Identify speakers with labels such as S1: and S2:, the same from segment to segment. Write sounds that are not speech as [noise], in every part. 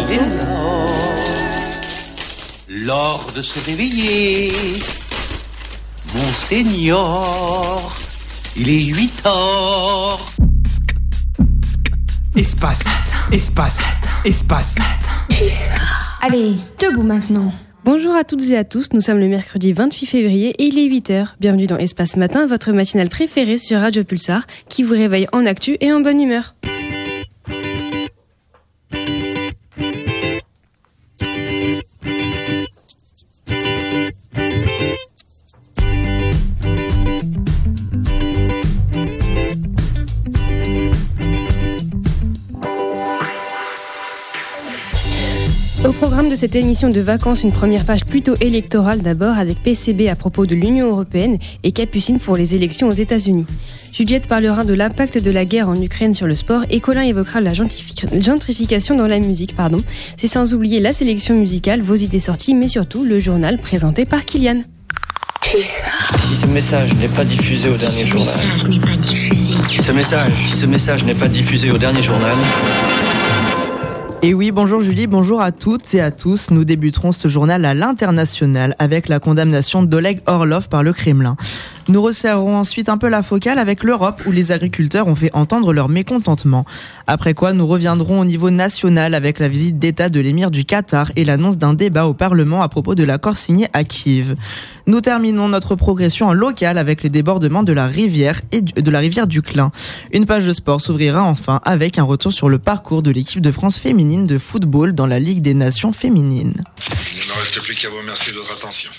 S1: il est l'heure, l'heure de se réveiller. Monseigneur, il est 8 heures.
S2: Espace, espace, espace.
S3: Allez, debout maintenant.
S4: Bonjour à toutes et à tous, nous sommes le mercredi 28 février et il est 8h. Bienvenue dans Espace Matin, votre matinale préférée sur Radio Pulsar qui vous réveille en actu et en bonne humeur. Au programme de cette émission de vacances, une première page plutôt électorale d'abord avec PCB à propos de l'Union européenne et Capucine pour les élections aux États-Unis. Juliette parlera de l'impact de la guerre en Ukraine sur le sport et Colin évoquera la gentrification dans la musique. Pardon. C'est sans oublier la sélection musicale, vos idées sorties, mais surtout le journal présenté par Kylian.
S5: Si ce message n'est pas diffusé au dernier journal. Si ce message, si ce message n'est pas diffusé au dernier journal.
S6: Et oui, bonjour Julie, bonjour à toutes et à tous. Nous débuterons ce journal à l'international avec la condamnation d'Oleg Orlov par le Kremlin. Nous resserrons ensuite un peu la focale avec l'Europe où les agriculteurs ont fait entendre leur mécontentement. Après quoi, nous reviendrons au niveau national avec la visite d'État de l'émir du Qatar et l'annonce d'un débat au Parlement à propos de l'accord signé à Kiev. Nous terminons notre progression en local avec les débordements de la rivière et de la rivière du Clin. Une page de sport s'ouvrira enfin avec un retour sur le parcours de l'équipe de France féminine de football dans la Ligue des Nations féminines.
S7: Il ne reste plus qu'à vous remercier de votre attention.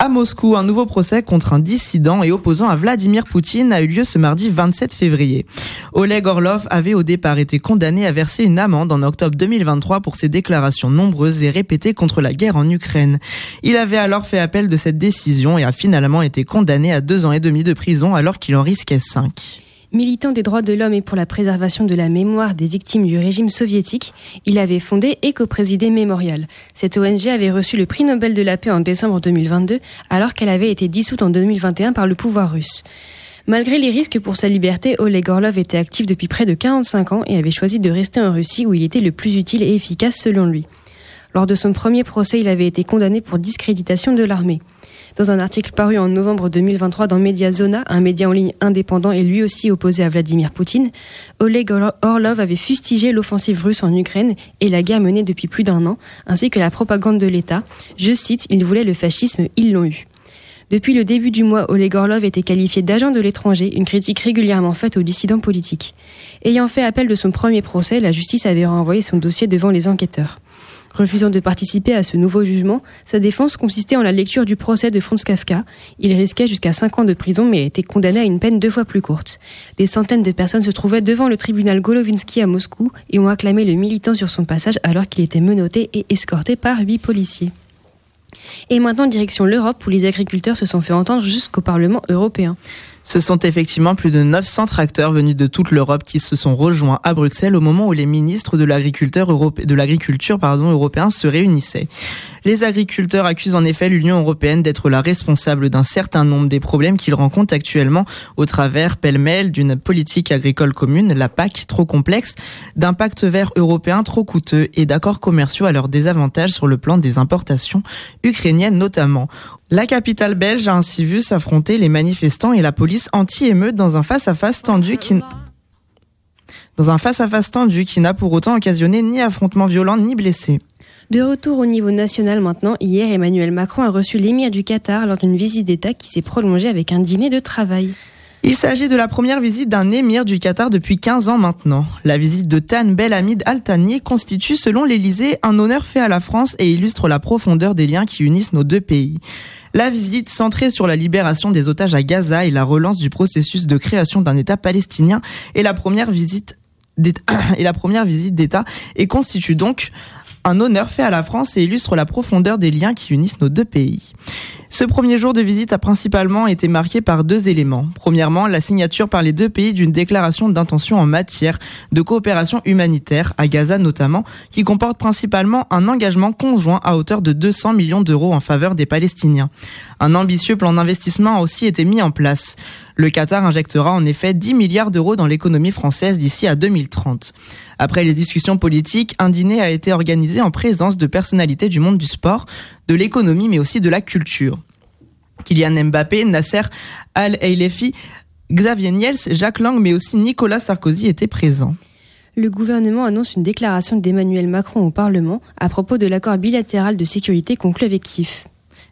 S6: À Moscou, un nouveau procès contre un dissident et opposant à Vladimir Poutine a eu lieu ce mardi 27 février. Oleg Orlov avait au départ été condamné à verser une amende en octobre 2023 pour ses déclarations nombreuses et répétées contre la guerre en Ukraine. Il avait alors fait appel de cette décision et a finalement été condamné à deux ans et demi de prison alors qu'il en risquait cinq.
S4: Militant des droits de l'homme et pour la préservation de la mémoire des victimes du régime soviétique, il avait fondé et co-présidé Mémorial. Cette ONG avait reçu le prix Nobel de la paix en décembre 2022, alors qu'elle avait été dissoute en 2021 par le pouvoir russe. Malgré les risques pour sa liberté, Oleg Orlov était actif depuis près de 45 ans et avait choisi de rester en Russie où il était le plus utile et efficace selon lui. Lors de son premier procès, il avait été condamné pour discréditation de l'armée. Dans un article paru en novembre 2023 dans Mediazona, un média en ligne indépendant et lui aussi opposé à Vladimir Poutine, Oleg Orlov avait fustigé l'offensive russe en Ukraine et la guerre menée depuis plus d'un an, ainsi que la propagande de l'État. Je cite, ils voulaient le fascisme, ils l'ont eu. Depuis le début du mois, Oleg Orlov était qualifié d'agent de l'étranger, une critique régulièrement faite aux dissidents politiques. Ayant fait appel de son premier procès, la justice avait renvoyé son dossier devant les enquêteurs. Refusant de participer à ce nouveau jugement, sa défense consistait en la lecture du procès de Franz Kafka. Il risquait jusqu'à 5 ans de prison mais a été condamné à une peine deux fois plus courte. Des centaines de personnes se trouvaient devant le tribunal Golovinsky à Moscou et ont acclamé le militant sur son passage alors qu'il était menotté et escorté par huit policiers. Et maintenant direction l'Europe où les agriculteurs se sont fait entendre jusqu'au Parlement européen.
S6: Ce sont effectivement plus de 900 tracteurs venus de toute l'Europe qui se sont rejoints à Bruxelles au moment où les ministres de l'agriculture européens se réunissaient. Les agriculteurs accusent en effet l'Union européenne d'être la responsable d'un certain nombre des problèmes qu'ils rencontrent actuellement au travers pêle-mêle d'une politique agricole commune, la PAC, trop complexe, d'un pacte vert européen trop coûteux et d'accords commerciaux à leur désavantage sur le plan des importations ukrainiennes notamment. La capitale belge a ainsi vu s'affronter les manifestants et la police anti-émeute dans un face-à-face tendu qui n'a pour autant occasionné ni affrontement violent ni blessés.
S4: De retour au niveau national maintenant, hier Emmanuel Macron a reçu l'émir du Qatar lors d'une visite d'État qui s'est prolongée avec un dîner de travail.
S6: Il s'agit de la première visite d'un émir du Qatar depuis 15 ans maintenant. La visite de Tan Belhamid Al Thani constitue selon l'Élysée un honneur fait à la France et illustre la profondeur des liens qui unissent nos deux pays. La visite centrée sur la libération des otages à Gaza et la relance du processus de création d'un État palestinien est la première visite [coughs] la première visite d'État et constitue donc un honneur fait à la France et illustre la profondeur des liens qui unissent nos deux pays. Ce premier jour de visite a principalement été marqué par deux éléments. Premièrement, la signature par les deux pays d'une déclaration d'intention en matière de coopération humanitaire, à Gaza notamment, qui comporte principalement un engagement conjoint à hauteur de 200 millions d'euros en faveur des Palestiniens. Un ambitieux plan d'investissement a aussi été mis en place. Le Qatar injectera en effet 10 milliards d'euros dans l'économie française d'ici à 2030. Après les discussions politiques, un dîner a été organisé en présence de personnalités du monde du sport, de l'économie mais aussi de la culture. Kylian Mbappé, Nasser Al-Ailefi, Xavier Niels, Jacques Lang mais aussi Nicolas Sarkozy étaient présents.
S4: Le gouvernement annonce une déclaration d'Emmanuel Macron au Parlement à propos de l'accord bilatéral de sécurité conclu avec Kiev.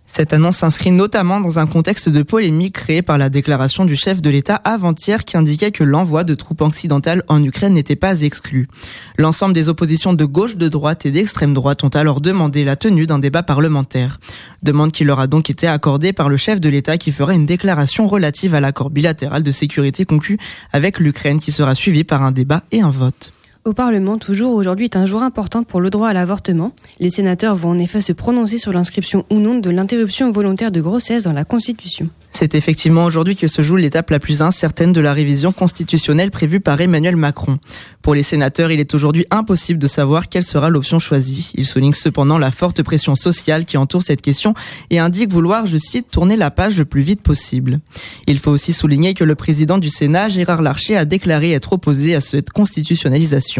S6: Cette annonce s'inscrit notamment dans un contexte de polémique créé par la déclaration du chef de l'État avant-hier qui indiquait que l'envoi de troupes occidentales en Ukraine n'était pas exclu. L'ensemble des oppositions de gauche, de droite et d'extrême droite ont alors demandé la tenue d'un débat parlementaire. Demande qui leur a donc été accordée par le chef de l'État qui fera une déclaration relative à l'accord bilatéral de sécurité conclu avec l'Ukraine qui sera suivi par un débat et un vote.
S4: Au Parlement, toujours aujourd'hui est un jour important pour le droit à l'avortement. Les sénateurs vont en effet se prononcer sur l'inscription ou non de l'interruption volontaire de grossesse dans la Constitution.
S6: C'est effectivement aujourd'hui que se joue l'étape la plus incertaine de la révision constitutionnelle prévue par Emmanuel Macron. Pour les sénateurs, il est aujourd'hui impossible de savoir quelle sera l'option choisie. Il souligne cependant la forte pression sociale qui entoure cette question et indique vouloir, je cite, tourner la page le plus vite possible. Il faut aussi souligner que le président du Sénat, Gérard Larcher, a déclaré être opposé à cette constitutionnalisation.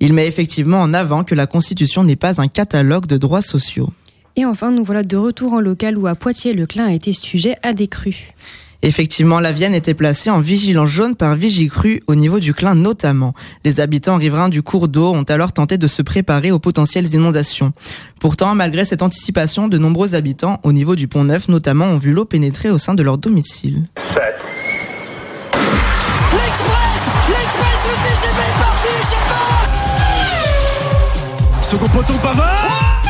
S6: Il met effectivement en avant que la Constitution n'est pas un catalogue de droits sociaux.
S4: Et enfin, nous voilà de retour en local où à Poitiers, le Clin a été sujet à des crues.
S6: Effectivement, la Vienne était placée en vigilance jaune par Vigicru au niveau du Clin notamment. Les habitants riverains du cours d'eau ont alors tenté de se préparer aux potentielles inondations. Pourtant, malgré cette anticipation, de nombreux habitants au niveau du pont Neuf notamment ont vu l'eau pénétrer au sein de leur domicile.
S8: Second poteau Pavard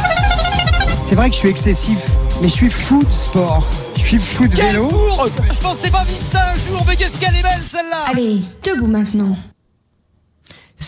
S9: c'est vrai que je suis excessif, mais je suis fou de sport. Je suis fou de vélo.
S10: Je pensais pas vite ça un jour, mais qu'est-ce qu'elle est belle celle-là
S3: Allez, debout maintenant.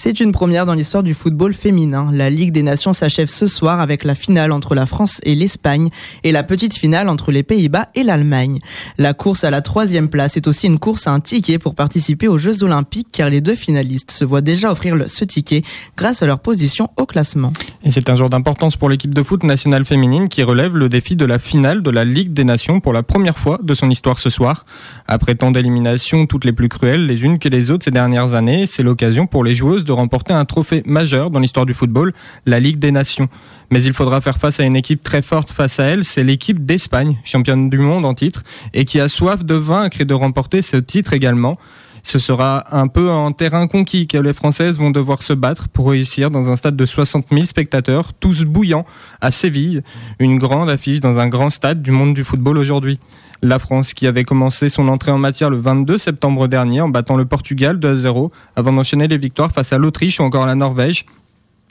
S6: C'est une première dans l'histoire du football féminin. La Ligue des Nations s'achève ce soir avec la finale entre la France et l'Espagne et la petite finale entre les Pays-Bas et l'Allemagne. La course à la troisième place est aussi une course à un ticket pour participer aux Jeux Olympiques car les deux finalistes se voient déjà offrir ce ticket grâce à leur position au classement.
S11: Et c'est un jour d'importance pour l'équipe de foot nationale féminine qui relève le défi de la finale de la Ligue des Nations pour la première fois de son histoire ce soir. Après tant d'éliminations, toutes les plus cruelles les unes que les autres ces dernières années, c'est l'occasion pour les joueuses remporter un trophée majeur dans l'histoire du football, la Ligue des Nations. Mais il faudra faire face à une équipe très forte face à elle, c'est l'équipe d'Espagne, championne du monde en titre, et qui a soif de vaincre et de remporter ce titre également. Ce sera un peu un terrain conquis que les Françaises vont devoir se battre pour réussir dans un stade de 60 000 spectateurs, tous bouillants, à Séville, une grande affiche dans un grand stade du monde du football aujourd'hui. La France qui avait commencé son entrée en matière le 22 septembre dernier en battant le Portugal 2 à 0 avant d'enchaîner les victoires face à l'Autriche ou encore la Norvège.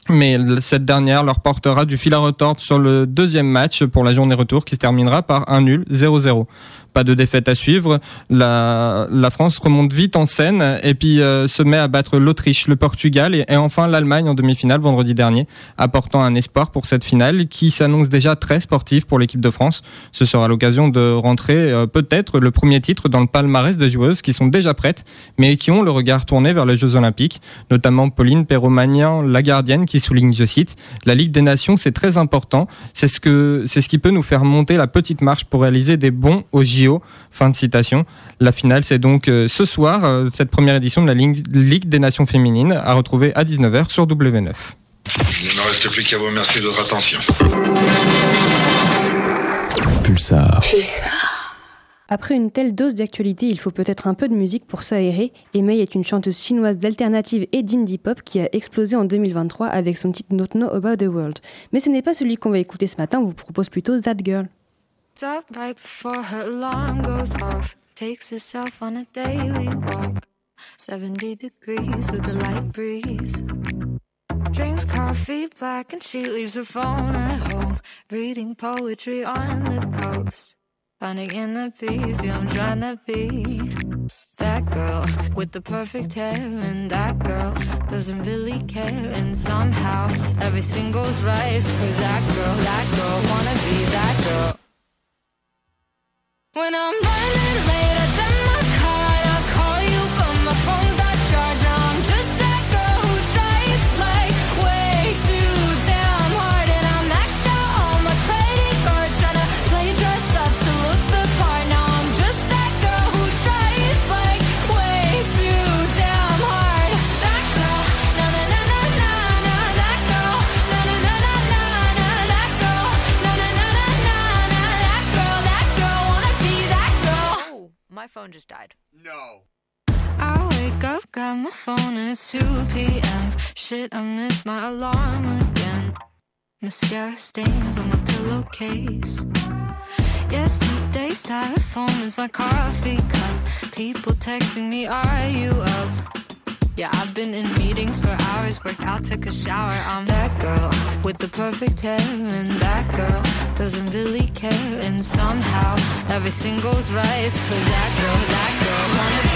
S11: Mais cette dernière leur portera du fil à retordre sur le deuxième match pour la journée retour qui se terminera par un nul 0-0 pas de défaite à suivre. La, France remonte vite en scène et puis euh, se met à battre l'Autriche, le Portugal et, enfin l'Allemagne en demi-finale vendredi dernier, apportant un espoir pour cette finale qui s'annonce déjà très sportive pour l'équipe de France. Ce sera l'occasion de rentrer euh, peut-être le premier titre dans le palmarès des joueuses qui sont déjà prêtes, mais qui ont le regard tourné vers les Jeux Olympiques, notamment Pauline Perromagnan, la gardienne, qui souligne, je cite, la Ligue des Nations, c'est très important. C'est ce c'est ce qui peut nous faire monter la petite marche pour réaliser des bons au Fin de citation. La finale, c'est donc euh, ce soir, euh, cette première édition de la Ligue des Nations féminines, à retrouver à 19h sur W9.
S7: Il ne me reste plus qu'à vous remercier de votre attention.
S2: Pulsar.
S4: Après une telle dose d'actualité, il faut peut-être un peu de musique pour s'aérer. Mei est une chanteuse chinoise d'alternative et d'indie pop qui a explosé en 2023 avec son titre Not Know About the World. Mais ce n'est pas celui qu'on va écouter ce matin, on vous propose plutôt That Girl.
S12: Up right before her alarm goes off. Takes herself on a daily walk. 70 degrees with a light breeze. Drinks coffee black and she leaves her phone at home. Reading poetry on the coast. Finding inner peace, yeah, I'm trying to be that girl with the perfect hair. And that girl doesn't really care. And somehow everything goes right for that girl. That girl, wanna be that girl. When I'm running late, alarm again. Mascara stains on my pillowcase. Yesterday's styrofoam is my coffee cup. People texting me, Are you up? Yeah, I've been in meetings for hours, worked out, took a shower. I'm that girl with the perfect hair, and that girl doesn't really care. And somehow everything goes right for that girl, that girl,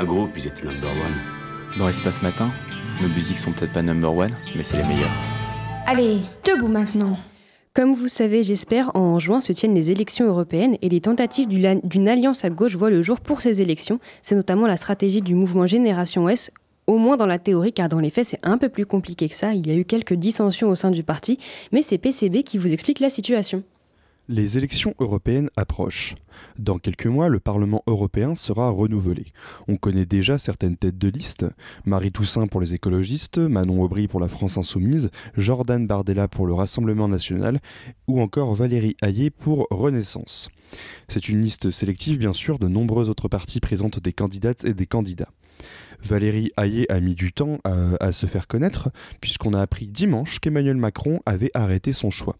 S8: un groupe, ils étaient number one.
S13: Dans Espace Matin, nos musiques sont peut-être pas number one, mais c'est les meilleures.
S3: Allez, debout maintenant.
S4: Comme vous savez, j'espère, en juin se tiennent les élections européennes et des tentatives d'une alliance à gauche voient le jour pour ces élections. C'est notamment la stratégie du mouvement Génération S, au moins dans la théorie, car dans les faits, c'est un peu plus compliqué que ça. Il y a eu quelques dissensions au sein du parti, mais c'est PCB qui vous explique la situation.
S14: Les élections européennes approchent. Dans quelques mois, le Parlement européen sera renouvelé. On connaît déjà certaines têtes de liste. Marie Toussaint pour les écologistes, Manon Aubry pour la France insoumise, Jordan Bardella pour le Rassemblement national ou encore Valérie Hayé pour Renaissance. C'est une liste sélective bien sûr, de nombreux autres partis présentent des candidates et des candidats. Valérie Hayé a mis du temps à, se faire connaître, puisqu'on a appris dimanche qu'Emmanuel Macron avait arrêté son choix.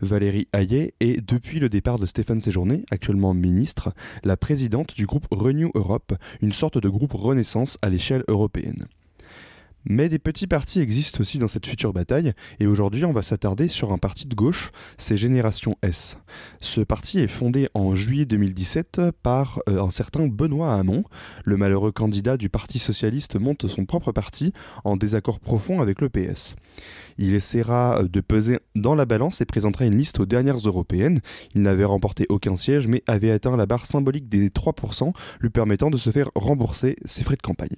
S14: Valérie Hayé est, depuis le départ de Stéphane Séjourné, actuellement ministre, la présidente du groupe Renew Europe, une sorte de groupe Renaissance à l'échelle européenne. Mais des petits partis existent aussi dans cette future bataille, et aujourd'hui on va s'attarder sur un parti de gauche, c'est Génération S. Ce parti est fondé en juillet 2017 par euh, un certain Benoît Hamon. Le malheureux candidat du Parti socialiste monte son propre parti en désaccord profond avec le PS. Il essaiera de peser dans la balance et présentera une liste aux dernières européennes. Il n'avait remporté aucun siège mais avait atteint la barre symbolique des 3%, lui permettant de se faire rembourser ses frais de campagne.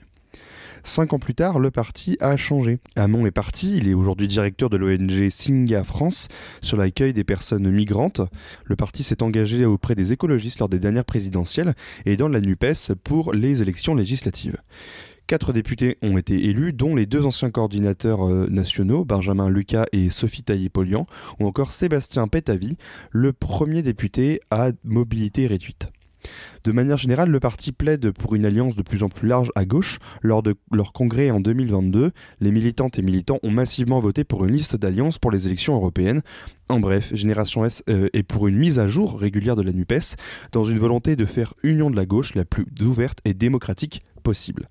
S14: Cinq ans plus tard, le parti a changé. Hamon est parti, il est aujourd'hui directeur de l'ONG Singa France sur l'accueil des personnes migrantes. Le parti s'est engagé auprès des écologistes lors des dernières présidentielles et dans la NUPES pour les élections législatives. Quatre députés ont été élus, dont les deux anciens coordinateurs euh, nationaux, Benjamin Lucas et Sophie Taillé-Polian, ou encore Sébastien Pétavy, le premier député à mobilité réduite. De manière générale, le parti plaide pour une alliance de plus en plus large à gauche. Lors de leur congrès en 2022, les militantes et militants ont massivement voté pour une liste d'alliances pour les élections européennes. En bref, Génération S euh, est pour une mise à jour régulière de la NUPES, dans une volonté de faire union de la gauche la plus ouverte et démocratique possible.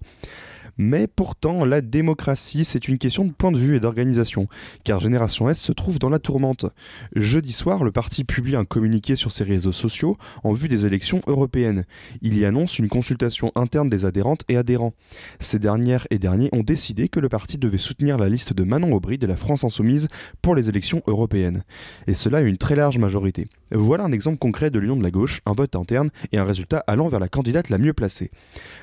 S14: Mais pourtant, la démocratie, c'est une question de point de vue et d'organisation, car Génération S se trouve dans la tourmente. Jeudi soir, le parti publie un communiqué sur ses réseaux sociaux en vue des élections européennes. Il y annonce une consultation interne des adhérentes et adhérents. Ces dernières et derniers ont décidé que le parti devait soutenir la liste de Manon Aubry de la France Insoumise pour les élections européennes. Et cela à une très large majorité. Voilà un exemple concret de l'union de la gauche, un vote interne et un résultat allant vers la candidate la mieux placée.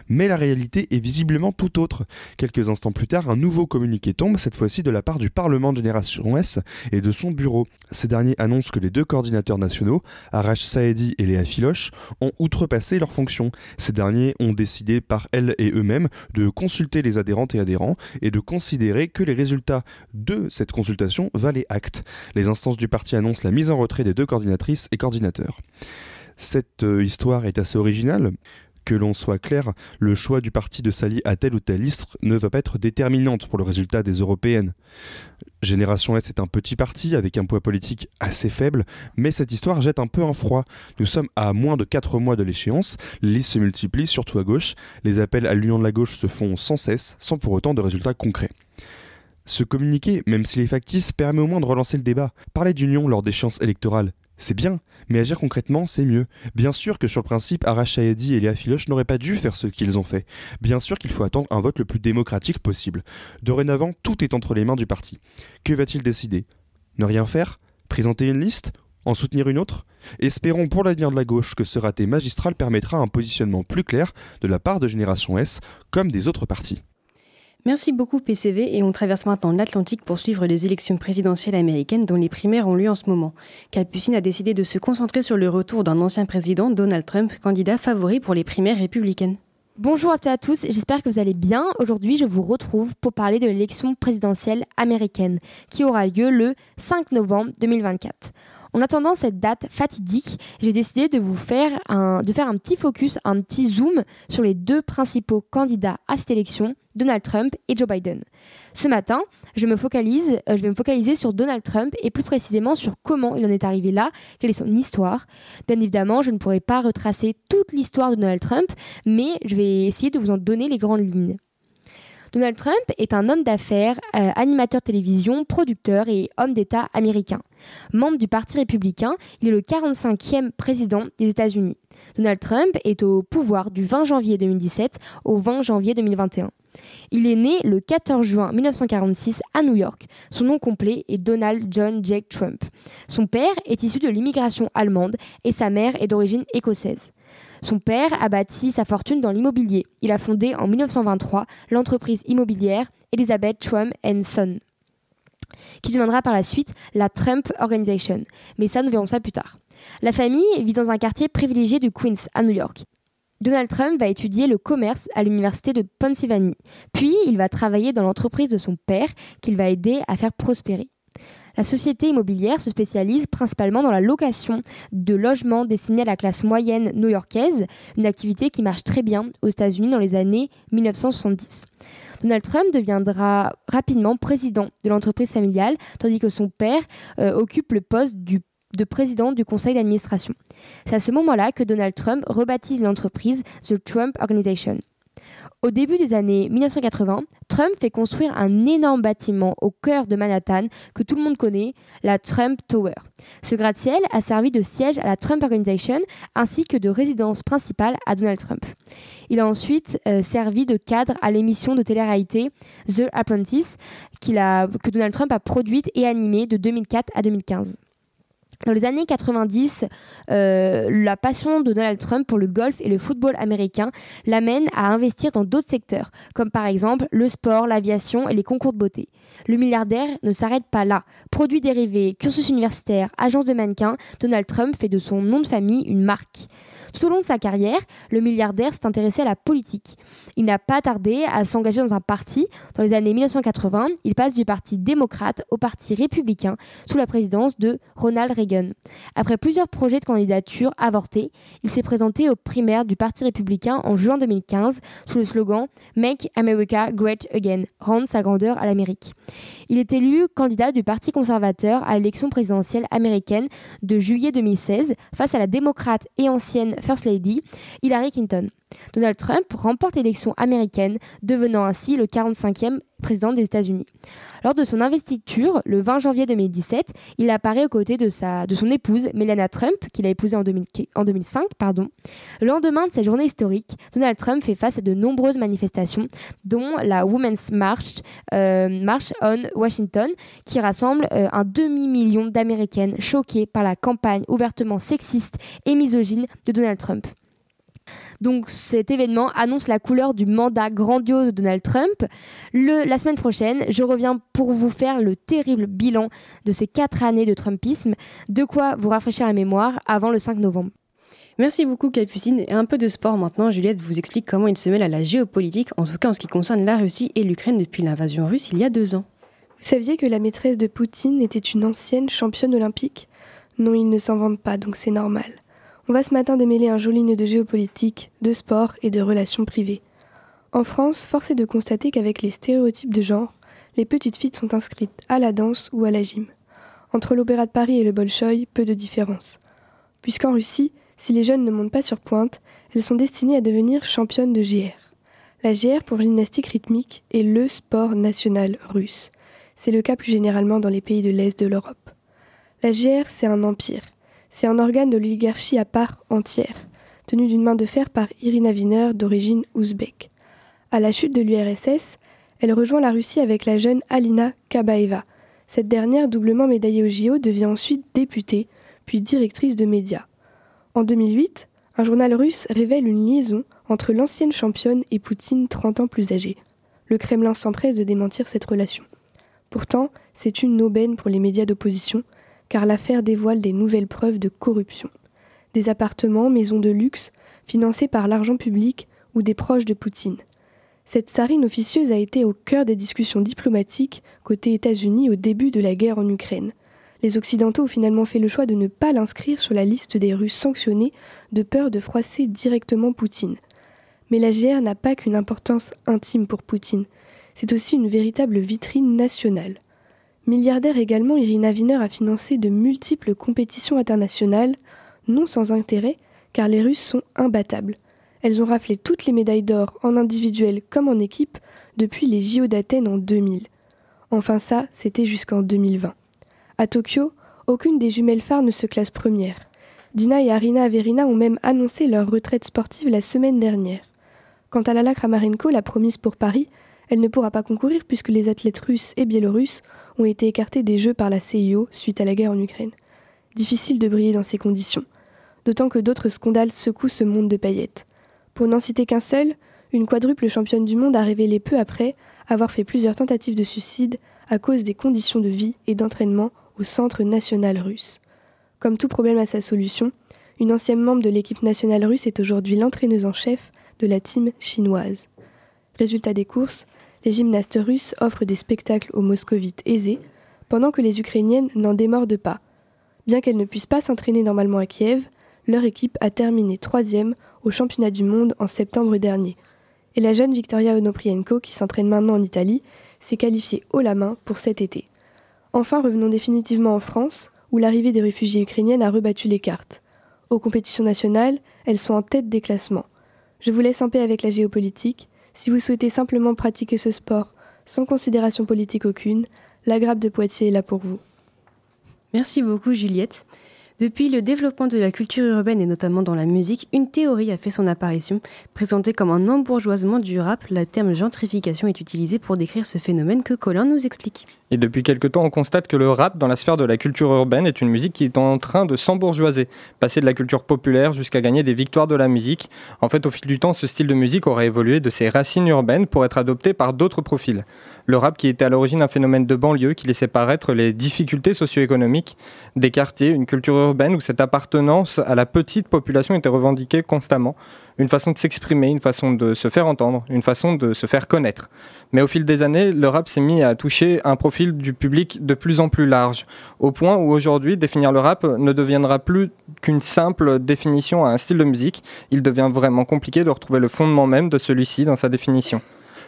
S14: Mais la réalité est visiblement tout autre. Quelques instants plus tard, un nouveau communiqué tombe, cette fois-ci de la part du Parlement de Génération S et de son bureau. Ces derniers annoncent que les deux coordinateurs nationaux, Arash Saedi et Léa Filoche, ont outrepassé leurs fonctions. Ces derniers ont décidé par elles et eux-mêmes de consulter les adhérentes et adhérents et de considérer que les résultats de cette consultation valaient acte. Les instances du parti annoncent la mise en retrait des deux coordinatrices et coordinateurs. Cette euh, histoire est assez originale. Que l'on soit clair, le choix du parti de s'allier à telle ou telle liste ne va pas être déterminante pour le résultat des européennes. Génération S est un petit parti avec un poids politique assez faible, mais cette histoire jette un peu un froid. Nous sommes à moins de 4 mois de l'échéance, les listes se multiplient, surtout à gauche, les appels à l'union de la gauche se font sans cesse, sans pour autant de résultats concrets. Ce communiqué, même s'il est factice, permet au moins de relancer le débat. Parler d'union lors d'échéances électorales, c'est bien, mais agir concrètement, c'est mieux. Bien sûr que sur le principe, Arash Saedi et Léa Filoche n'auraient pas dû faire ce qu'ils ont fait. Bien sûr qu'il faut attendre un vote le plus démocratique possible. Dorénavant, tout est entre les mains du parti. Que va-t-il décider? Ne rien faire? Présenter une liste? En soutenir une autre? Espérons pour l'avenir de la gauche que ce raté magistral permettra un positionnement plus clair de la part de Génération S comme des autres partis.
S4: Merci beaucoup PCV et on traverse maintenant l'Atlantique pour suivre les élections présidentielles américaines dont les primaires ont lieu en ce moment. Capucine a décidé de se concentrer sur le retour d'un ancien président, Donald Trump, candidat favori pour les primaires républicaines.
S15: Bonjour à tous, j'espère que vous allez bien. Aujourd'hui, je vous retrouve pour parler de l'élection présidentielle américaine qui aura lieu le 5 novembre 2024. En attendant cette date fatidique, j'ai décidé de vous faire un, de faire un petit focus, un petit zoom sur les deux principaux candidats à cette élection, Donald Trump et Joe Biden. Ce matin, je, me focalise, euh, vais me focaliser sur Donald Trump et plus précisément sur comment il en est arrivé là, quelle est son histoire. Bien évidemment, je ne pourrai pas retracer toute l'histoire de Donald Trump, mais je vais essayer de vous en donner les grandes lignes. Donald Trump est un homme d'affaires, euh, animateur télévision, producteur et homme d'État américain. Membre du Parti républicain, il est le 45e président des États-Unis. Donald Trump est au pouvoir du 20 janvier 2017 au 20 janvier 2021. Il est né le 14 juin 1946 à New York. Son nom complet est Donald John Jake Trump. Son père est issu de l'immigration allemande et sa mère est d'origine écossaise. Son père a bâti sa fortune dans l'immobilier. Il a fondé en 1923 l'entreprise immobilière Elizabeth Trump Son, qui deviendra par la suite la Trump Organization. Mais ça, nous verrons ça plus tard. La famille vit dans un quartier privilégié du Queens, à New York. Donald Trump va étudier le commerce à l'université de Pennsylvanie. Puis, il va travailler dans l'entreprise de son père, qu'il va aider à faire prospérer. La société immobilière se spécialise principalement dans la location de logements destinés à la classe moyenne new-yorkaise, une activité qui marche très bien aux États-Unis dans les années 1970. Donald Trump deviendra rapidement président de l'entreprise familiale, tandis que son père euh, occupe le poste de président du conseil d'administration. C'est à ce moment-là que Donald Trump rebaptise l'entreprise The Trump Organization. Au début des années 1980, Trump fait construire un énorme bâtiment au cœur de Manhattan que tout le monde connaît, la Trump Tower. Ce gratte-ciel a servi de siège à la Trump Organization ainsi que de résidence principale à Donald Trump. Il a ensuite euh, servi de cadre à l'émission de télé-réalité The Apprentice que Donald Trump a produite et animée de 2004 à 2015. Dans les années 90, euh, la passion de Donald Trump pour le golf et le football américain l'amène à investir dans d'autres secteurs, comme par exemple le sport, l'aviation et les concours de beauté. Le milliardaire ne s'arrête pas là. Produits dérivés, cursus universitaire, agence de mannequins, Donald Trump fait de son nom de famille une marque. Tout au long de sa carrière, le milliardaire s'est intéressé à la politique. Il n'a pas tardé à s'engager dans un parti. Dans les années 1980, il passe du parti démocrate au parti républicain sous la présidence de Ronald Reagan. Après plusieurs projets de candidature avortés, il s'est présenté aux primaires du parti républicain en juin 2015 sous le slogan Make America Great Again, rendre sa grandeur à l'Amérique. Il est élu candidat du Parti conservateur à l'élection présidentielle américaine de juillet 2016 face à la démocrate et ancienne First Lady Hillary Clinton. Donald Trump remporte l'élection américaine, devenant ainsi le 45e président des États-Unis. Lors de son investiture, le 20 janvier 2017, il apparaît aux côtés de, sa, son épouse, Melania Trump, qu'il a épousée en, 2005. Pardon. Le lendemain de cette journée historique, Donald Trump fait face à de nombreuses manifestations, dont la Women's March, euh, on Washington, qui rassemble euh, un demi-million d'Américaines choquées par la campagne ouvertement sexiste et misogyne de Donald Trump. Donc cet événement annonce la couleur du mandat grandiose de Donald Trump. la semaine prochaine, je reviens pour vous faire le terrible bilan de ces quatre années de Trumpisme, de quoi vous rafraîchir la mémoire avant le 5 novembre.
S4: Merci beaucoup Capucine. Et un peu de sport maintenant, Juliette vous explique comment il se mêle à la géopolitique, en tout cas en ce qui concerne la Russie et l'Ukraine depuis l'invasion russe il y a deux ans.
S16: Vous saviez que la maîtresse de Poutine était une ancienne championne olympique? Non, il ne s'en vante pas, donc c'est normal. On va ce matin démêler un joli nœud de géopolitique, de sport et de relations privées. En France, force est de constater qu'avec les stéréotypes de genre, les petites filles sont inscrites à la danse ou à la gym. Entre l'Opéra de Paris et le Bolchoï, peu de différence. Puisqu'en Russie, si les jeunes ne montent pas sur pointe, elles sont destinées à devenir championnes de GR. La GR pour gymnastique rythmique est le sport national russe. C'est le cas plus généralement dans les pays de l'Est de l'Europe. La GR, c'est un empire. C'est un organe de l'oligarchie à part entière, tenu d'une main de fer par Irina Wiener d'origine ouzbek. À la chute de l'URSS, elle rejoint la Russie avec la jeune Alina Kabaeva. Cette dernière, doublement médaillée au JO, devient ensuite députée, puis directrice de médias. En 2008, un journal russe révèle une liaison entre l'ancienne championne et Poutine 30 ans plus âgé. Le Kremlin s'empresse de démentir cette relation. Pourtant, c'est une aubaine pour les médias d'opposition, car l'affaire dévoile des nouvelles preuves de corruption. Des appartements, maisons de luxe, financés par l'argent public ou des proches de Poutine. Cette tsarine officieuse a été au cœur des discussions diplomatiques côté États-Unis au début de la guerre en Ukraine. Les Occidentaux ont finalement fait le choix de ne pas l'inscrire sur la liste des Russes sanctionnés de peur de froisser directement Poutine. Mais la GR n'a pas qu'une importance intime pour Poutine, c'est aussi une véritable vitrine nationale. Milliardaire également, Irina Wiener a financé de multiples compétitions internationales, non sans intérêt, car les Russes sont imbattables. Elles ont raflé toutes les médailles d'or, en individuel comme en équipe, depuis les JO d'Athènes en 2000. Enfin ça, c'était jusqu'en 2020. À Tokyo, aucune des jumelles phares ne se classe première. Dina et Arina Averina ont même annoncé leur retraite sportive la semaine dernière. Quant à Lala Kramarenko, la promise pour Paris, elle ne pourra pas concourir puisque les athlètes russes et biélorusses ont été écartés des Jeux par la CIO suite à la guerre en Ukraine. Difficile de briller dans ces conditions, d'autant que d'autres scandales secouent ce monde de paillettes. Pour n'en citer qu'un seul, une quadruple championne du monde a révélé peu après avoir fait plusieurs tentatives de suicide à cause des conditions de vie et d'entraînement au Centre national russe. Comme tout problème a sa solution, une ancienne membre de l'équipe nationale russe est aujourd'hui l'entraîneuse en chef de la team chinoise. Résultat des courses, les gymnastes russes offrent des spectacles aux moscovites aisés, pendant que les Ukrainiennes n'en démordent pas. Bien qu'elles ne puissent pas s'entraîner normalement à Kiev, leur équipe a terminé troisième au championnat du monde en septembre dernier. Et la jeune Victoria Onoprienko, qui s'entraîne maintenant en Italie, s'est qualifiée haut la main pour cet été. Enfin, revenons définitivement en France, où l'arrivée des réfugiés ukrainiennes a rebattu les cartes. Aux compétitions nationales, elles sont en tête des classements. Je vous laisse en paix avec la géopolitique. Si vous souhaitez simplement pratiquer ce sport sans considération politique aucune, la grappe de Poitiers est là pour vous.
S4: Merci beaucoup Juliette. Depuis le développement de la culture urbaine et notamment dans la musique, une théorie a fait son apparition. Présentée comme un embourgeoisement du rap, le terme gentrification est utilisé pour décrire ce phénomène que Colin nous explique.
S11: Et depuis quelque temps, on constate que le rap dans la sphère de la culture urbaine est une musique qui est en train de s'embourgeoiser, passer de la culture populaire jusqu'à gagner des victoires de la musique. En fait, au fil du temps, ce style de musique aurait évolué de ses racines urbaines pour être adopté par d'autres profils. Le rap qui était à l'origine un phénomène de banlieue qui laissait paraître les difficultés socio-économiques des quartiers, une culture urbaine où cette appartenance à la petite population était revendiquée constamment une façon de s'exprimer, une façon de se faire entendre, une façon de se faire connaître. Mais au fil des années, le rap s'est mis à toucher un profil du public de plus en plus large, au point où aujourd'hui, définir le rap ne deviendra plus qu'une simple définition à un style de musique, il devient vraiment compliqué de retrouver le fondement même de celui-ci dans sa définition.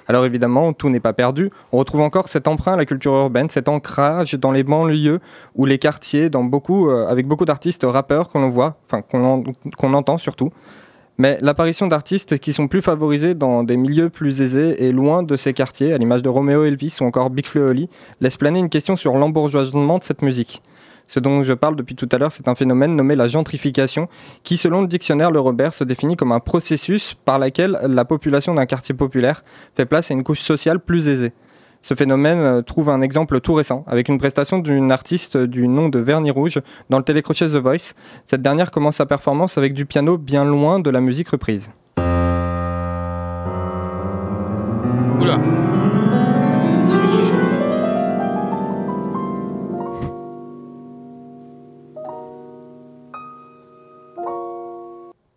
S11: Alors évidemment, tout n'est pas perdu. On retrouve encore cet emprunt à la culture urbaine, cet ancrage dans les banlieues ou les quartiers, euh, avec beaucoup d'artistes rappeurs qu'on voit, qu'on entend surtout. Mais l'apparition d'artistes qui sont plus favorisés dans des milieux plus aisés et loin de ces quartiers, à l'image de Romeo Elvis ou encore Big Oli, laisse planer une question sur l'embourgeoisement de cette musique. Ce dont je parle depuis tout à l'heure, c'est un phénomène nommé la gentrification, qui selon le dictionnaire Le Robert se définit comme un processus par lequel la population d'un quartier populaire fait place à une couche sociale plus aisée. Ce phénomène euh, trouve un exemple tout récent, avec une prestation d'une artiste du nom de Vernis Rouge dans le télécrochet The Voice. Cette dernière commence sa performance avec du piano bien loin de la musique reprise.
S10: Oula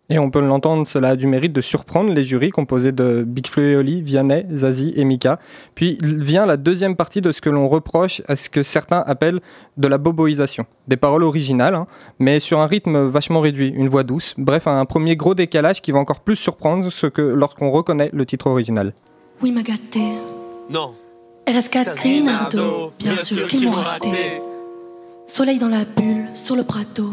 S11: Et on peut l'entendre, cela a du mérite de surprendre les jurys composés de Big Flo et Oli, Vianney, Zazie et Mika. Puis vient la deuxième partie de ce que l'on reproche à ce que certains appellent de la boboisation. Des paroles originales, hein, mais sur un rythme vachement réduit, une voix douce. Bref, un premier gros décalage qui va encore plus surprendre ce que lorsqu'on reconnaît le titre original.
S17: Oui, m'a gâté.
S1: Non.
S17: RS4 Grinardo, bien sûr qu'ils m'ont raté. Soleil dans la bulle, sur le prato.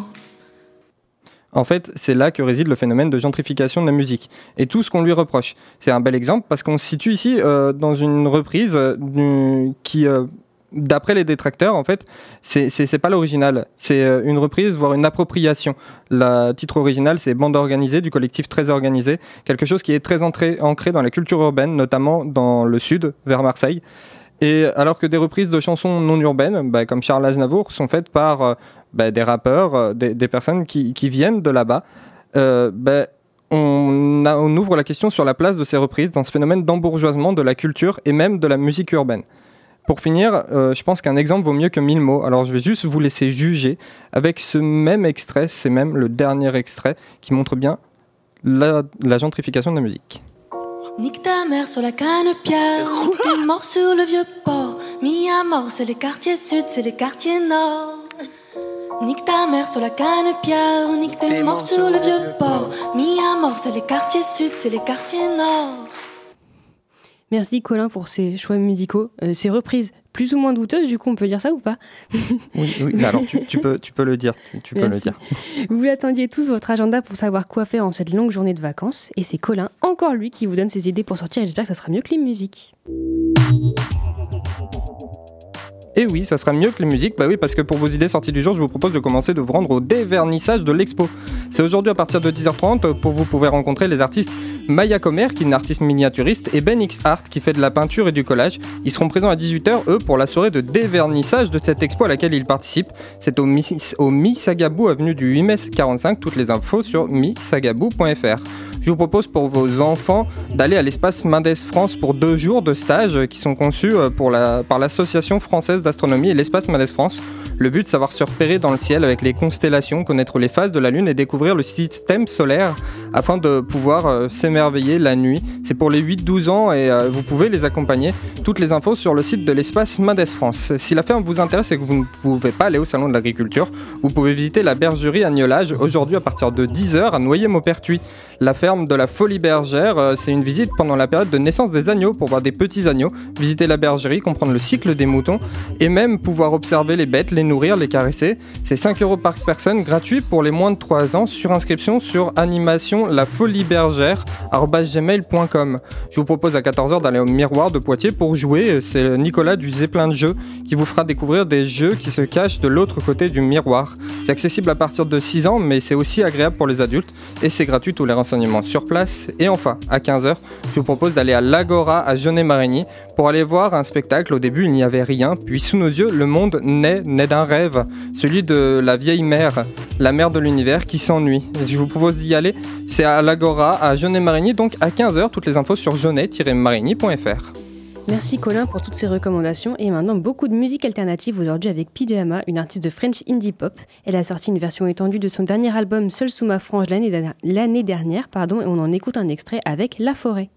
S11: En fait, c'est là que réside le phénomène de gentrification de la musique et tout ce qu'on lui reproche. C'est un bel exemple parce qu'on se situe ici euh, dans une reprise euh, qui, euh, d'après les détracteurs, en fait, c'est pas l'original. C'est une reprise, voire une appropriation. Le titre original, c'est Bande organisée du collectif Très organisé, quelque chose qui est très ancré dans la culture urbaine, notamment dans le sud, vers Marseille. Et alors que des reprises de chansons non urbaines, bah, comme Charles Aznavour, sont faites par euh, bah, des rappeurs, euh, des, personnes qui, viennent de là-bas, euh, bah, on, ouvre la question sur la place de ces reprises dans ce phénomène d'embourgeoisement de la culture et même de la musique urbaine. Pour finir, je pense qu'un exemple vaut mieux que mille mots. Alors je vais juste vous laisser juger avec ce même extrait, c'est même le dernier extrait qui montre bien la, la gentrification de la musique.
S17: Nique ta mère sur la canne pierre, nique tes morts sur le vieux port. Mis à mort, c'est les quartiers sud, c'est les quartiers nord. Nique ta mère sur la canne pierre, nique tes morts sur le vieux port. Mis à mort, c'est les quartiers sud, c'est les quartiers nord.
S4: Merci Colin pour ces choix musicaux, euh, ces reprises plus ou moins douteuses, du coup on peut dire ça ou pas [laughs]
S11: Oui, oui. alors tu, tu, peux, tu peux le dire. Tu peux le dire. [laughs]
S4: Vous attendiez tous votre agenda pour savoir quoi faire en cette longue journée de vacances, et c'est Colin, encore lui, qui vous donne ses idées pour sortir, et j'espère que ça sera mieux que les musiques.
S11: Et oui, ça sera mieux que les musiques. Bah oui, parce que pour vos idées sorties du jour, je vous propose de commencer de vous rendre au dévernissage de l'expo. C'est aujourd'hui à partir de 10h30 pour vous pouvez rencontrer les artistes Maya Comer, qui est une artiste miniaturiste, et Ben X Art, qui fait de la peinture et du collage. Ils seront présents à 18h, eux, pour la soirée de dévernissage de cette expo à laquelle ils participent. C'est au, Mi au Misagabou, avenue du 8 mai 45. Toutes les infos sur misagabou.fr. Je vous propose pour vos enfants d'aller à l'espace Mendes France pour deux jours de stage qui sont conçus pour la, par l'Association française d'astronomie et l'espace Mendes France. Le but, savoir se repérer dans le ciel avec les constellations, connaître les phases de la Lune et découvrir le système solaire afin de pouvoir euh, s'émerveiller la nuit. C'est pour les 8-12 ans et euh, vous pouvez les accompagner. Toutes les infos sur le site de l'espace Mendes France. Si la ferme vous intéresse et que vous ne pouvez pas aller au salon de l'agriculture, vous pouvez visiter la bergerie Agnolage aujourd'hui à partir de 10h à Noyer-Maupertuis. La ferme de la Folie Bergère, euh, c'est une visite pendant la période de naissance des agneaux pour voir des petits agneaux, visiter la bergerie, comprendre le cycle des moutons et même pouvoir observer les bêtes, les nourrir, les caresser. C'est 5 euros par personne, gratuit pour les moins de 3 ans, sur inscription sur animation la folie bergère gmail.com. Je vous propose à 14h d'aller au miroir de Poitiers pour jouer. C'est Nicolas du Zeppelin de jeux qui vous fera découvrir des jeux qui se cachent de l'autre côté du miroir. C'est accessible à partir de 6 ans, mais c'est aussi agréable pour les adultes et c'est gratuit tous les renseignements sur place. Et enfin, à 15h, je vous propose d'aller à l'Agora à Genet-Marigny pour aller voir un spectacle. Au début, il n'y avait rien, puis sous nos yeux, le monde naît, naît d'un rêve, celui de la vieille mère, la mère de l'univers qui s'ennuie. Je vous propose d'y aller. C'est à l'Agora à Genet-Marigny, donc à 15h. Toutes les infos sur genet-marigny.fr.
S4: Merci Colin pour toutes ces recommandations et maintenant beaucoup de musique alternative aujourd'hui avec Pyjama, une artiste de French indie pop. Elle a sorti une version étendue de son dernier album Seul sous ma frange l'année dernière, pardon, et on en écoute un extrait avec La Forêt.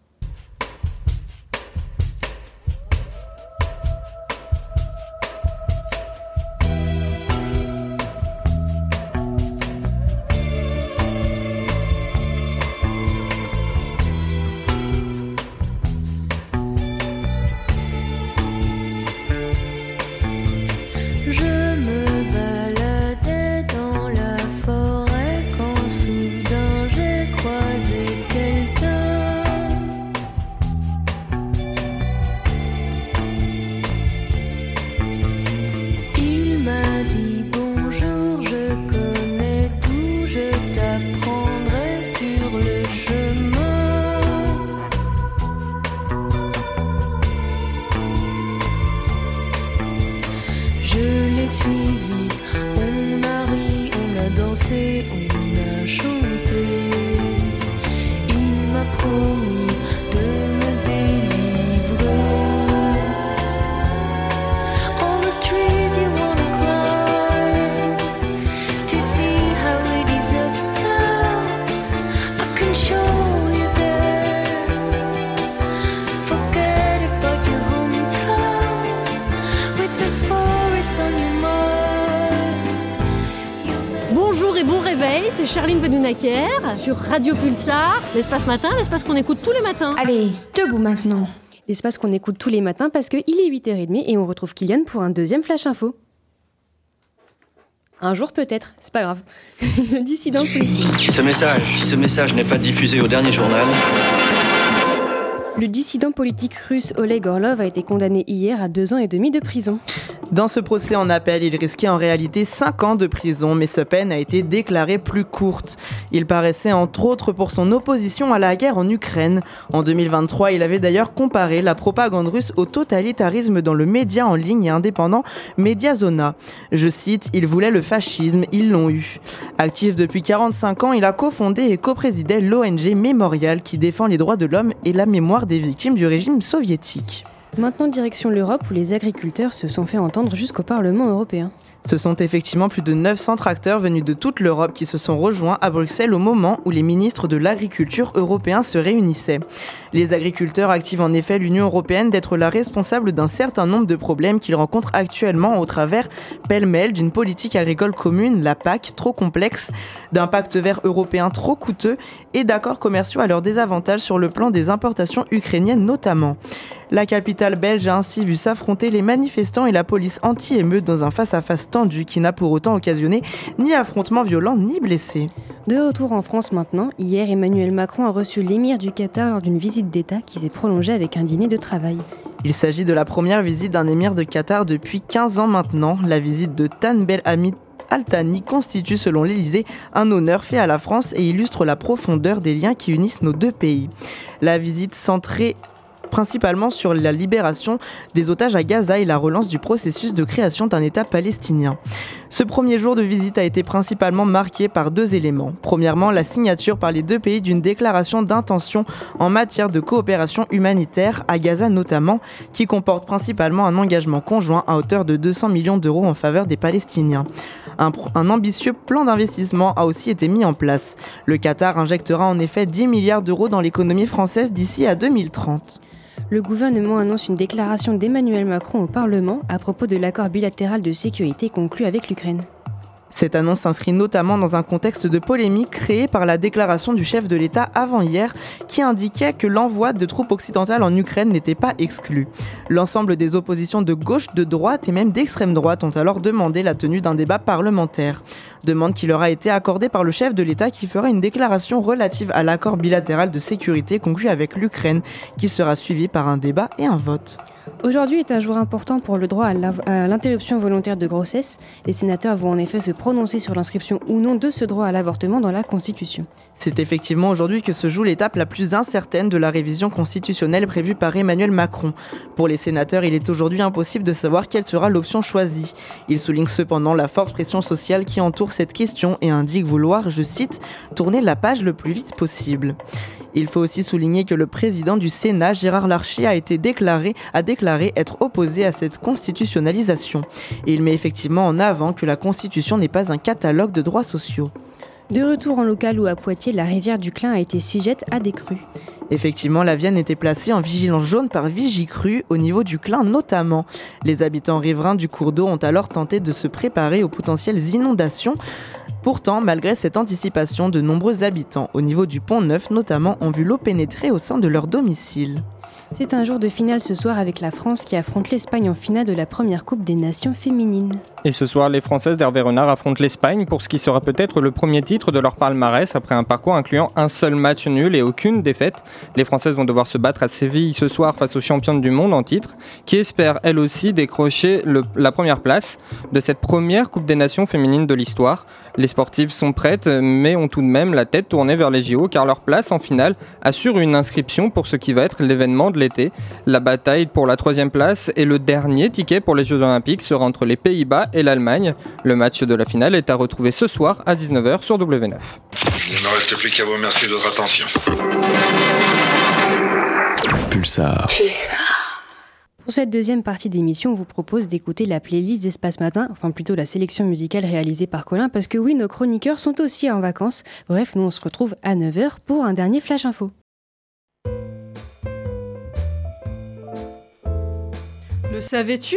S18: Radio Pulsar, l'espace matin, l'espace qu'on écoute tous les matins.
S3: Allez, debout maintenant.
S4: L'espace qu'on écoute tous les matins parce qu'il est 8h30 et on retrouve Kylian pour un deuxième flash info. Un jour peut-être, c'est pas grave. [laughs] Dissident politique.
S5: Si ce message, si ce message n'est pas diffusé au dernier journal,
S4: Le dissident politique russe Oleg Orlov a été condamné hier à deux ans et demi de prison.
S6: Dans ce procès en appel, il risquait en réalité 5 ans de prison, mais ce peine a été déclarée plus courte. Il paraissait entre autres pour son opposition à la guerre en Ukraine. En 2023, il avait d'ailleurs comparé la propagande russe au totalitarisme dans le média en ligne et indépendant Mediazona. Je cite, ils voulaient le fascisme, ils l'ont eu. Actif depuis 45 ans, il a cofondé et coprésidé l'ONG Mémorial qui défend les droits de l'homme et la mémoire des victimes du régime soviétique.
S4: Maintenant, direction l'Europe où les agriculteurs se sont fait entendre jusqu'au Parlement européen.
S6: Ce sont effectivement plus de 900 tracteurs venus de toute l'Europe qui se sont rejoints à Bruxelles au moment où les ministres de l'Agriculture européens se réunissaient. Les agriculteurs activent en effet l'Union européenne d'être la responsable d'un certain nombre de problèmes qu'ils rencontrent actuellement au travers pêle-mêle d'une politique agricole commune, la PAC, trop complexe, d'un pacte vert européen trop coûteux et d'accords commerciaux à leur désavantage sur le plan des importations ukrainiennes notamment. La capitale belge a ainsi vu s'affronter les manifestants et la police anti-émeute dans un face-à-face tendu qui n'a pour autant occasionné ni affrontements violents ni blessés.
S4: De retour en France maintenant, hier Emmanuel Macron a reçu l'émir du Qatar lors d'une visite d'État qui s'est prolongée avec un dîner de travail.
S6: Il s'agit de la première visite d'un émir de Qatar depuis 15 ans maintenant. La visite de Tan Bel Hamid Altani constitue selon l'Élysée un honneur fait à la France et illustre la profondeur des liens qui unissent nos deux pays. La visite centrée principalement sur la libération des otages à Gaza et la relance du processus de création d'un État palestinien. Ce premier jour de visite a été principalement marqué par deux éléments. Premièrement, la signature par les deux pays d'une déclaration d'intention en matière de coopération humanitaire, à Gaza notamment, qui comporte principalement un engagement conjoint à hauteur de 200 millions d'euros en faveur des Palestiniens. Un, ambitieux plan d'investissement a aussi été mis en place. Le Qatar injectera en effet 10 milliards d'euros dans l'économie française d'ici à 2030
S4: le gouvernement annonce une déclaration d'Emmanuel Macron au Parlement à propos de l'accord bilatéral de sécurité conclu avec l'Ukraine.
S6: Cette annonce s'inscrit notamment dans un contexte de polémique créé par la déclaration du chef de l'État avant-hier qui indiquait que l'envoi de troupes occidentales en Ukraine n'était pas exclu. L'ensemble des oppositions de gauche, de droite et même d'extrême droite ont alors demandé la tenue d'un débat parlementaire. Demande qui leur a été accordée par le chef de l'État qui fera une déclaration relative à l'accord bilatéral de sécurité conclu avec l'Ukraine qui sera suivi par un débat et un vote.
S4: Aujourd'hui est un jour important pour le droit à l'interruption volontaire de grossesse. Les sénateurs vont en effet se prononcer sur l'inscription ou non de ce droit à l'avortement dans la Constitution.
S6: C'est effectivement aujourd'hui que se joue l'étape la plus incertaine de la révision constitutionnelle prévue par Emmanuel Macron. Pour les sénateurs, il est aujourd'hui impossible de savoir quelle sera l'option choisie. Il souligne cependant la forte pression sociale qui entoure cette question et indique vouloir, je cite, tourner la page le plus vite possible. Il faut aussi souligner que le président du Sénat, Gérard Larcher, a été déclaré, a déclaré être opposé à cette constitutionnalisation. Et il met effectivement en avant que la Constitution n'est pas un catalogue de droits sociaux.
S4: De retour en local ou à Poitiers, la rivière du Clin a été sujette à des crues.
S6: Effectivement, la Vienne était placée en vigilance jaune par Vigicru au niveau du Clin notamment. Les habitants riverains du cours d'eau ont alors tenté de se préparer aux potentielles inondations. Pourtant, malgré cette anticipation, de nombreux habitants, au niveau du pont Neuf notamment, ont vu l'eau pénétrer au sein de leur domicile.
S4: C'est un jour de finale ce soir avec la France qui affronte l'Espagne en finale de la première Coupe des Nations féminines.
S11: Et ce soir, les Françaises d'Hervé Renard affrontent l'Espagne pour ce qui sera peut-être le premier titre de leur palmarès après un parcours incluant un seul match nul et aucune défaite. Les Françaises vont devoir se battre à Séville ce soir face aux championnes du monde en titre, qui espèrent elles aussi décrocher la première place de cette première Coupe des Nations féminines de l'histoire. Les sportives sont prêtes, mais ont tout de même la tête tournée vers les JO car leur place en finale assure une inscription pour ce qui va être l'événement de l'été. La bataille pour la troisième place et le dernier ticket pour les Jeux Olympiques sera entre les Pays-Bas et l'Allemagne. Le match de la finale est à retrouver ce soir à 19h sur W9.
S7: Il ne me reste plus qu'à vous remercier de votre attention.
S12: Pulsar.
S4: Pulsar. Pour cette deuxième partie d'émission, on vous propose d'écouter la playlist d'Espace Matin, enfin plutôt la sélection musicale réalisée par Colin, parce que oui, nos chroniqueurs sont aussi en vacances. Bref, nous on se retrouve à 9h pour un dernier Flash Info.
S19: Le savais-tu?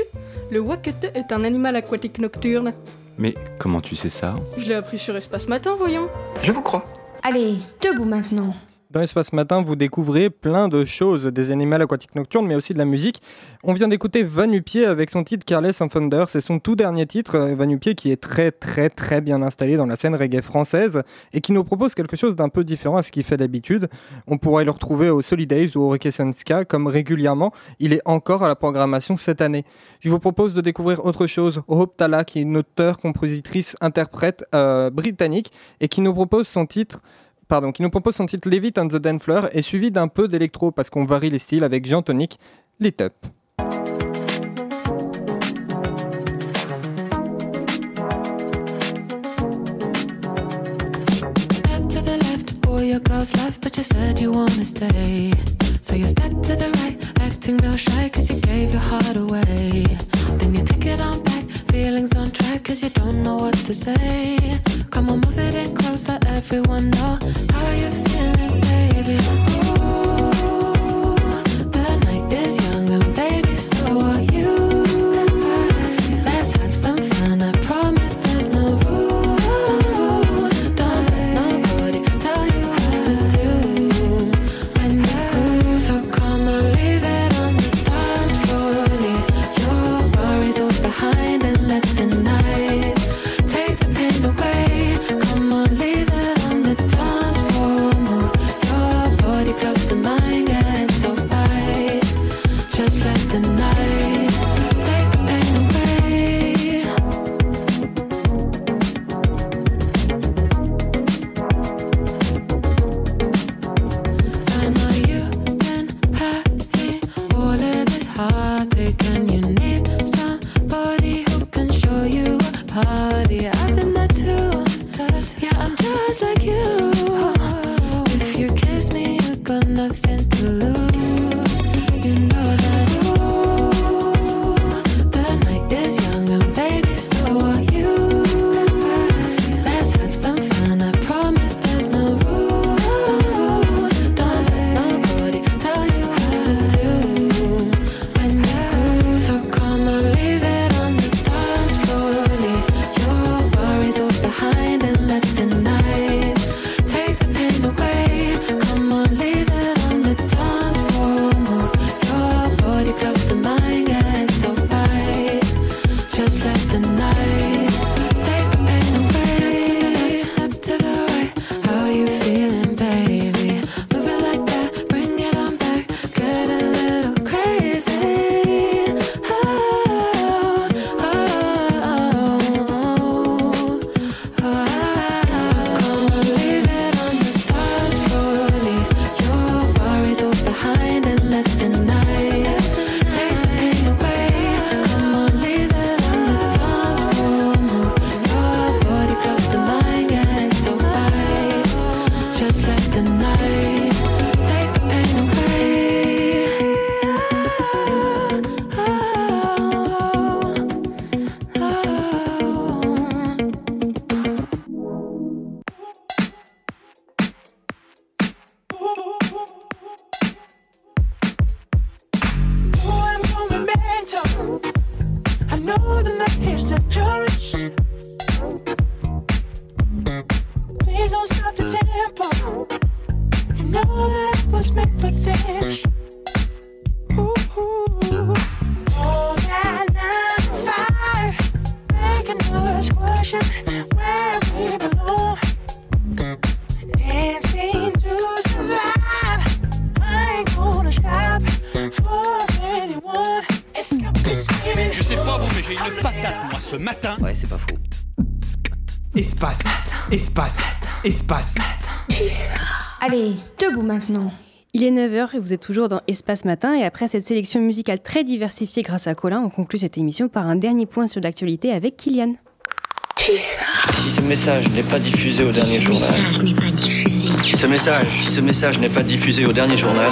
S19: Le wakete est un animal aquatique nocturne.
S13: Mais comment tu sais ça?
S19: Je l'ai appris sur Espace Matin, voyons.
S1: Je vous crois.
S3: Allez, debout maintenant.
S11: Dans Espace Matin, vous découvrez plein de choses, des animaux aquatiques nocturnes, mais aussi de la musique. On vient d'écouter Vanupier avec son titre Carless and Thunder. C'est son tout dernier titre, euh, Vanupier, qui est très très très bien installé dans la scène reggae française et qui nous propose quelque chose d'un peu différent à ce qu'il fait d'habitude. On pourrait le retrouver au Solidays ou au Requescenska comme régulièrement. Il est encore à la programmation cette année. Je vous propose de découvrir autre chose. Hope Tala, qui est une auteure, compositrice, interprète euh, britannique et qui nous propose son titre pardon, qui nous propose son titre Levitt and the Dan Fleur et suivi d'un peu d'électro parce qu'on varie les styles avec Jean Tonic, Lit Up.
S17: Girl's left, but you said you wanna stay. So you step to the right, acting real shy, cause you gave your heart away. Then you take it on back, feelings on track, cause you don't know what to say. Come on, move it in close, let everyone know how you feeling, baby.
S20: Was meant for this. Ooh, all that nine to five, making us question where we belong. Dancing to survive. I ain't gonna stop for anyone. It's got me screaming.
S10: Je sais pas vous, mais j'ai une patate, moi, ce matin.
S1: Ouais, c'est pas faux.
S2: Espace, espace, espace.
S3: Allez, debout maintenant.
S4: Il est 9h et vous êtes toujours dans Espace Matin et après cette sélection musicale très diversifiée grâce à Colin, on conclut cette émission par un dernier point sur l'actualité avec Kylian.
S5: Si ce message n'est pas diffusé au dernier journal. Si ce message, si ce message n'est pas diffusé au dernier journal.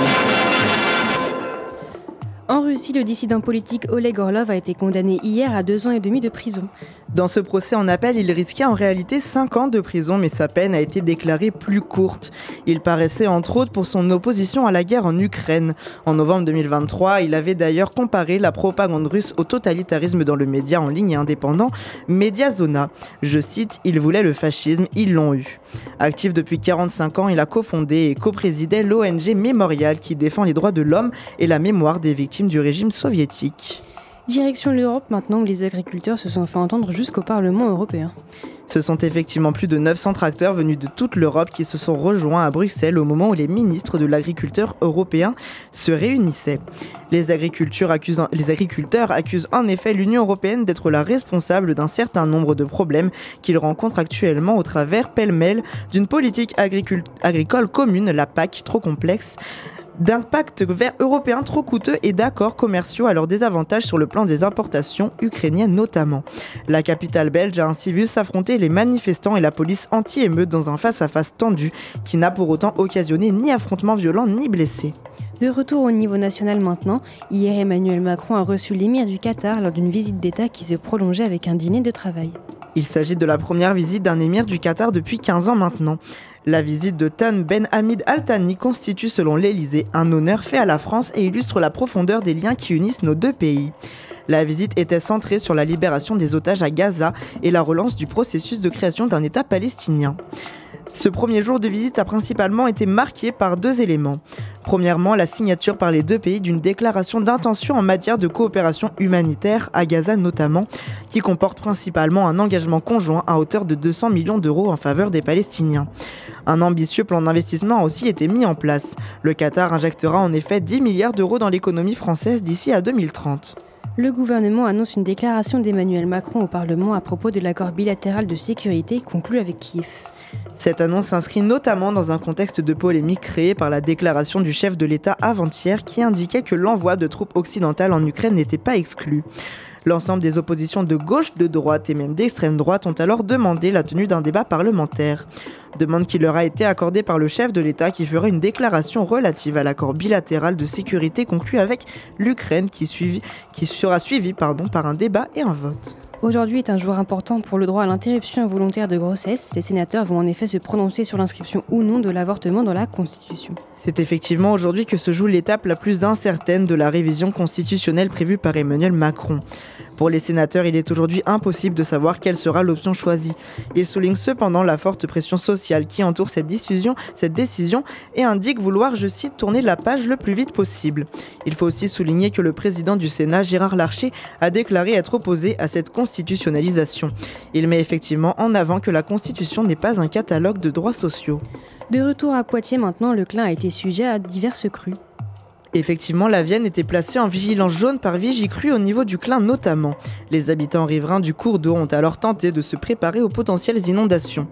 S4: En Russie, le dissident politique Oleg Orlov a été condamné hier à deux ans et demi de prison.
S6: Dans ce procès en appel, il risquait en réalité 5 ans de prison, mais sa peine a été déclarée plus courte. Il paraissait entre autres pour son opposition à la guerre en Ukraine. En novembre 2023, il avait d'ailleurs comparé la propagande russe au totalitarisme dans le média en ligne et indépendant Mediazona. Je cite, ils voulaient le fascisme, ils l'ont eu. Actif depuis 45 ans, il a cofondé et coprésidé l'ONG Mémorial qui défend les droits de l'homme et la mémoire des victimes du régime soviétique.
S4: Direction l'Europe maintenant où les agriculteurs se sont fait entendre jusqu'au Parlement européen.
S6: Ce sont effectivement plus de 900 tracteurs venus de toute l'Europe qui se sont rejoints à Bruxelles au moment où les ministres de l'agriculture européens se réunissaient. Les, accusent, les agriculteurs accusent en effet l'Union européenne d'être la responsable d'un certain nombre de problèmes qu'ils rencontrent actuellement au travers pêle-mêle d'une politique agricole commune, la PAC, trop complexe d'un pacte vert européen trop coûteux et d'accords commerciaux à leur désavantage sur le plan des importations ukrainiennes notamment. La capitale belge a ainsi vu s'affronter les manifestants et la police anti-émeute dans un face-à-face tendu qui n'a pour autant occasionné ni affrontements violents ni blessés.
S4: De retour au niveau national maintenant, hier Emmanuel Macron a reçu l'émir du Qatar lors d'une visite d'État qui se prolongeait avec un dîner de travail.
S6: Il s'agit de la première visite d'un émir du Qatar depuis 15 ans maintenant. La visite de Tan Ben Hamid Al Thani constitue selon l'Elysée un honneur fait à la France et illustre la profondeur des liens qui unissent nos deux pays. La visite était centrée sur la libération des otages à Gaza et la relance du processus de création d'un État palestinien. Ce premier jour de visite a principalement été marqué par deux éléments. Premièrement, la signature par les deux pays d'une déclaration d'intention en matière de coopération humanitaire, à Gaza notamment, qui comporte principalement un engagement conjoint à hauteur de 200 millions d'euros en faveur des Palestiniens. Un ambitieux plan d'investissement a aussi été mis en place. Le Qatar injectera en effet 10 milliards d'euros dans l'économie française d'ici à 2030.
S4: Le gouvernement annonce une déclaration d'Emmanuel Macron au Parlement à propos de l'accord bilatéral de sécurité conclu avec Kiev.
S6: Cette annonce s'inscrit notamment dans un contexte de polémique créé par la déclaration du chef de l'État avant-hier qui indiquait que l'envoi de troupes occidentales en Ukraine n'était pas exclu. L'ensemble des oppositions de gauche, de droite et même d'extrême droite ont alors demandé la tenue d'un débat parlementaire. Demande qui leur a été accordée par le chef de l'État qui fera une déclaration relative à l'accord bilatéral de sécurité conclu avec l'Ukraine qui, sera suivi par un débat et un vote.
S4: Aujourd'hui est un jour important pour le droit à l'interruption involontaire de grossesse. Les sénateurs vont en effet se prononcer sur l'inscription ou non de l'avortement dans la Constitution.
S6: C'est effectivement aujourd'hui que se joue l'étape la plus incertaine de la révision constitutionnelle prévue par Emmanuel Macron. Pour les sénateurs, il est aujourd'hui impossible de savoir quelle sera l'option choisie. Il souligne cependant la forte pression sociale qui entoure cette décision, cette décision et indique vouloir, je cite, tourner la page le plus vite possible. Il faut aussi souligner que le président du Sénat, Gérard Larcher, a déclaré être opposé à cette constitutionnalisation. Il met effectivement en avant que la Constitution n'est pas un catalogue de droits sociaux.
S4: De retour à Poitiers maintenant, le Clin a été sujet à diverses crues.
S6: Effectivement, la Vienne était placée en vigilance jaune par Vigicru au niveau du Clin notamment. Les habitants riverains du cours d'eau ont alors tenté de se préparer aux potentielles inondations.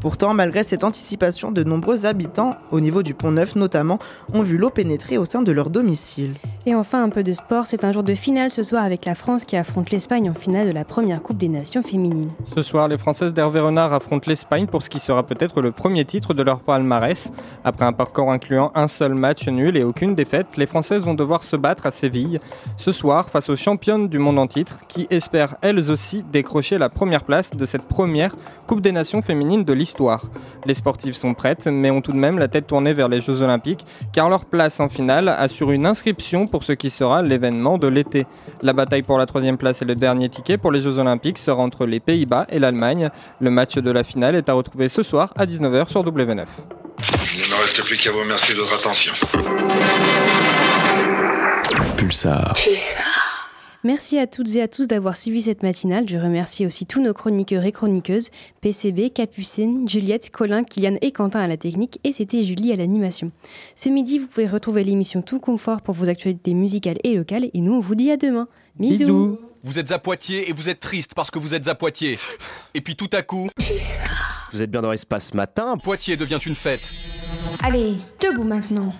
S6: Pourtant, malgré cette anticipation, de nombreux habitants, au niveau du pont Neuf notamment, ont vu l'eau pénétrer au sein de leur domicile.
S4: Et enfin, un peu de sport, c'est un jour de finale ce soir avec la France qui affronte l'Espagne en finale de la première Coupe des Nations féminines.
S11: Ce soir, les Françaises d'Hervé Renard affrontent l'Espagne pour ce qui sera peut-être le premier titre de leur palmarès. Après un parcours incluant un seul match nul et aucune défaite, les Françaises vont devoir se battre à Séville ce soir face aux championnes du monde en titre qui espèrent elles aussi décrocher la première place de cette première Coupe des Nations féminines de l'histoire. Les sportives sont prêtes mais ont tout de même la tête tournée vers les Jeux Olympiques car leur place en finale assure une inscription pour ce qui sera l'événement de l'été. La bataille pour la troisième place et le dernier ticket pour les Jeux Olympiques sera entre les Pays-Bas et l'Allemagne. Le match de la finale est à retrouver ce soir à 19h sur W9.
S7: Il ne me reste plus qu'à vous remercier de votre attention.
S12: Pulsar.
S4: Merci à toutes et à tous d'avoir suivi cette matinale. Je remercie aussi tous nos chroniqueurs et chroniqueuses, PCB, Capucine, Juliette, Colin, Kylian et Quentin à la technique, et c'était Julie à l'animation. Ce midi, vous pouvez retrouver l'émission Tout Confort pour vos actualités musicales et locales, et nous, on vous dit à demain. Bisous.
S21: Vous êtes à Poitiers et vous êtes triste parce que vous êtes à Poitiers. Et puis tout à coup...
S12: Vous êtes bien dans l'espace matin.
S21: Poitiers devient une fête.
S3: Allez, debout maintenant.